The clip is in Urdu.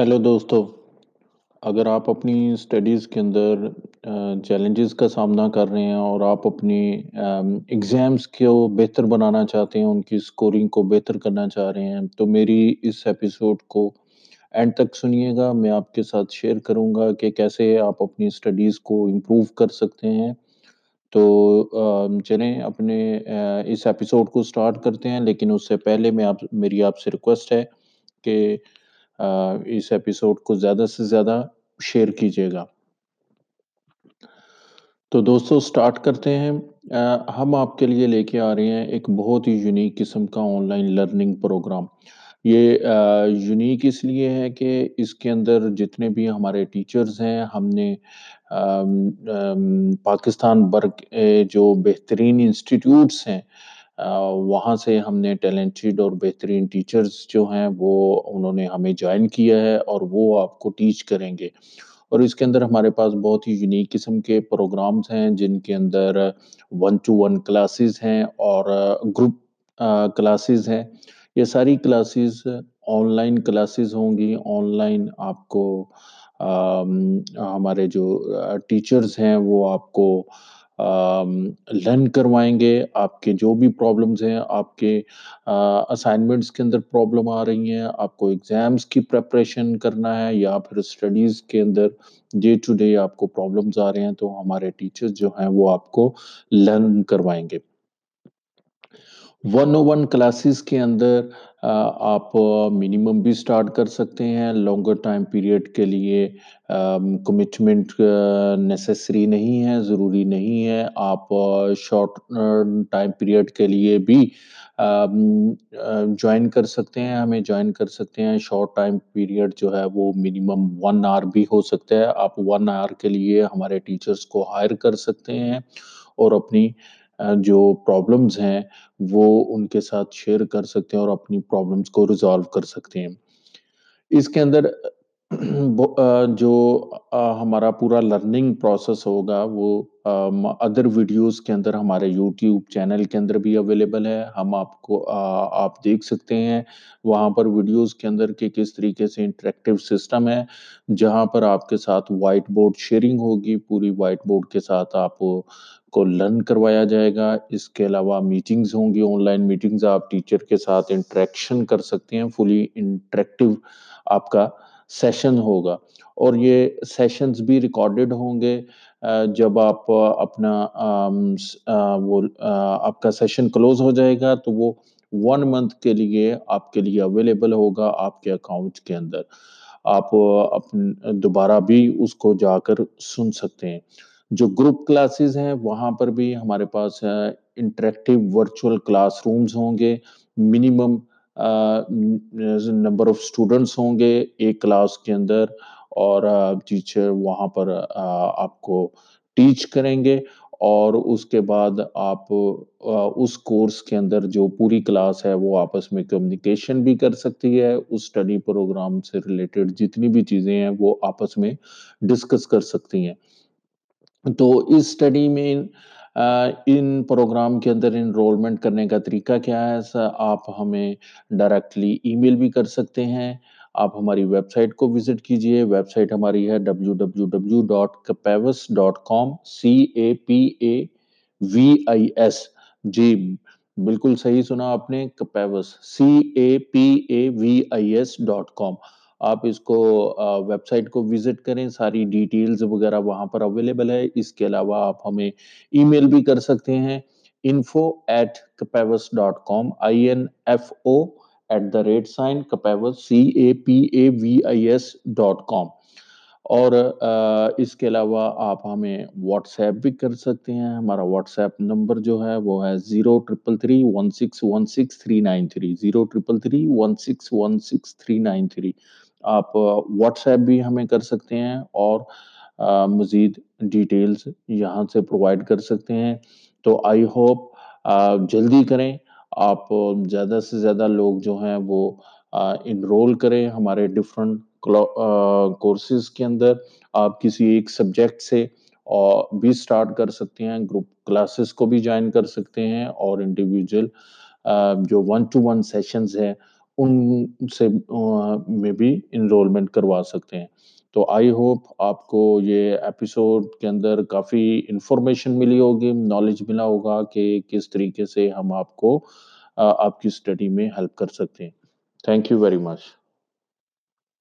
ہیلو دوستو، اگر آپ اپنی اسٹڈیز کے اندر چیلنجز کا سامنا کر رہے ہیں اور آپ اپنی ایگزامس کو بہتر بنانا چاہتے ہیں، ان کی اسکورنگ کو بہتر کرنا چاہ رہے ہیں، تو میری اس ایپیسوڈ کو اینڈ تک سنیے گا۔ میں آپ کے ساتھ شیئر کروں گا کہ کیسے آپ اپنی اسٹڈیز کو امپروو کر سکتے ہیں۔ تو چلیں اپنے اس ایپیسوڈ کو سٹارٹ کرتے ہیں، لیکن اس سے پہلے میں آپ، میری آپ سے ریکویسٹ ہے کہ اس ایپیسوڈ کو زیادہ سے زیادہ شیئر کیجیے گا۔ تو دوستو سٹارٹ کرتے ہیں۔ ہم آپ کے لیے لے کے آ رہے ہیں ایک بہت ہی یونیک قسم کا آن لائن لرننگ پروگرام یہ یونیک اس لیے ہے کہ اس کے اندر جتنے بھی ہمارے ٹیچرز ہیں، ہم نے پاکستان برگ جو بہترین انسٹیٹیوٹس ہیں وہاں سے ہم نے ٹیلنٹڈ اور بہترین ٹیچرز جو ہیں وہ انہوں نے ہمیں جوائن کیا ہے اور وہ آپ کو ٹیچ کریں گے۔ اور اس کے اندر ہمارے پاس بہت ہی یونیک قسم کے پروگرامز ہیں جن کے اندر ون ٹو ون کلاسز ہیں اور گروپ کلاسز ہیں۔ یہ ساری کلاسز آن لائن کلاسز ہوں گی۔ آن لائن آپ کو ہمارے جو ٹیچرز ہیں وہ آپ کو لرن کروائیں گے، آپ کے جو بھی پرابلمز ہیں، آپ کے اسائنمنٹس کے اندر پرابلم آ رہی ہیں، آپ کو ایگزامس کی پریپریشن کرنا ہے یا پھر اسٹڈیز کے اندر ڈے ٹو ڈے آپ کو پرابلمز آ رہے ہیں، تو ہمارے ٹیچرز جو ہیں وہ آپ کو لرن کروائیں گے۔ ون او ون کلاسز کے اندر آپ منیمم بھی سٹارٹ کر سکتے ہیں لانگر ٹائم پیریڈ کے لیے کمٹمنٹ نیسسری نہیں ہے، ضروری نہیں ہے۔ آپ شارٹ ٹائم پیریڈ کے لیے بھی جوائن کر سکتے ہیں، ہمیں جوائن کر سکتے ہیں۔ شارٹ ٹائم پیریڈ جو ہے وہ منیمم ون آور بھی ہو سکتا ہے۔ آپ ون آور کے لیے ہمارے ٹیچرز کو ہائر کر سکتے ہیں اور اپنی جو پرابلمز ہیں، وہ ان کے ساتھ شیئر کر سکتے ہیں اور اپنی پرابلمز کو ریزالو کر سکتے ہیں۔ اس کے اندر جو ہمارا پورا لرننگ پروسیس ہوگا، وہ ادر ویڈیوز کے اندر، ہمارے یوٹیوب چینل کے اندر بھی اویلیبل ہے۔ ہم آپ کو آپ دیکھ سکتے ہیں۔ وہاں پر ویڈیوز کے اندر کہ کس طریقے سے انٹریکٹیو سسٹم ہے، جہاں پر آپ کے ساتھ وائٹ بورڈ شیئرنگ ہوگی، پوری وائٹ بورڈ کے ساتھ آپ کو لرن کروایا جائے گا۔ اس کے علاوہ میٹنگز ہوں گی آن لائن میٹنگز آپ ٹیچر کے ساتھ انٹریکشن کر سکتے ہیں۔ فلی انٹریکٹیو آپ کا سیشن ہوگا۔ اور یہ سیشنز بھی ریکارڈڈ ہوں گے۔ جب آپ اپنا وہ آپ کا سیشن کلوز ہو جائے گا تو وہ ون منتھ کے لیے آپ کے لیے اویلیبل ہوگا آپ کے اکاؤنٹ کے اندر۔ آپ دوبارہ بھی اس کو جا کر سن سکتے ہیں۔ جو گروپ کلاسز ہیں، وہاں پر بھی ہمارے پاس انٹریکٹیو ورچوئل کلاس رومز ہوں گے۔ منیمم نمبر آف اسٹوڈنٹس ہوں گے ایک کلاس کے اندر۔ اور ٹیچر وہاں پر آپ کو ٹیچ کریں گے۔ اور اس کے بعد آپ اس کورس کے اندر جو پوری کلاس ہے، وہ آپس میں کمیونیکیشن بھی کر سکتی ہے۔ اس اسٹڈی پروگرام سے ریلیٹڈ جتنی بھی چیزیں ہیں، وہ آپس میں ڈسکس کر سکتی ہیں۔ تو اس اسٹڈی میں ان پروگرام کے اندر انرولمنٹ کرنے کا طریقہ کیا ہے؟ آپ ہمیں ڈائریکٹلی ای میل بھی کر سکتے ہیں۔ آپ ہماری ویب سائٹ کو وزٹ کیجیے۔ ویب سائٹ ہماری ہے W W W dot Capavis dot com C A P A V I S جی بالکل صحیح سنا آپ نے کپیوس C A P A V I S dot کام آپ اس کو ویب سائٹ کو وزٹ کریں، ساری ڈیٹیلز وغیرہ وہاں پر اویلیبل ہے۔ اس کے علاوہ آپ ہمیں ای میل بھی کر سکتے ہیں۔ Info at Capavis dot com I N F O at the rate sign Capavis C A P A V I S dot com اور اس کے علاوہ آپ ہمیں واٹس ایپ بھی کر سکتے ہیں۔ ہمارا واٹس ایپ نمبر جو ہے وہ ہے zero triple three one six one six three nine three. Zero triple three one six one six three nine three. آپ واٹس ایپ بھی ہمیں کر سکتے ہیں اور مزید ڈیٹیلز یہاں سے پرووائڈ کر سکتے ہیں۔ تو آئی ہوپ جلدی کریں۔ آپ زیادہ سے زیادہ لوگ جو ہیں وہ انرول کریں ہمارے ڈفرنٹ کورسز کے اندر۔ آپ کسی ایک سبجیکٹ سے بھی سٹارٹ کر سکتے ہیں۔ گروپ کلاسز کو بھی جوائن کر سکتے ہیں اور انڈیویجول جو ون ٹو ون سیشنز ہیں ان سے میں بھی انرولمنٹ کروا سکتے ہیں۔ تو آئی ہوپ آپ کو یہ ایپیسوڈ کے اندر کافی انفارمیشن ملی ہوگی نالج ملا ہوگا کہ کس طریقے سے ہم آپ کو آپ کی اسٹڈی میں ہیلپ کر سکتے ہیں۔ Thank you very much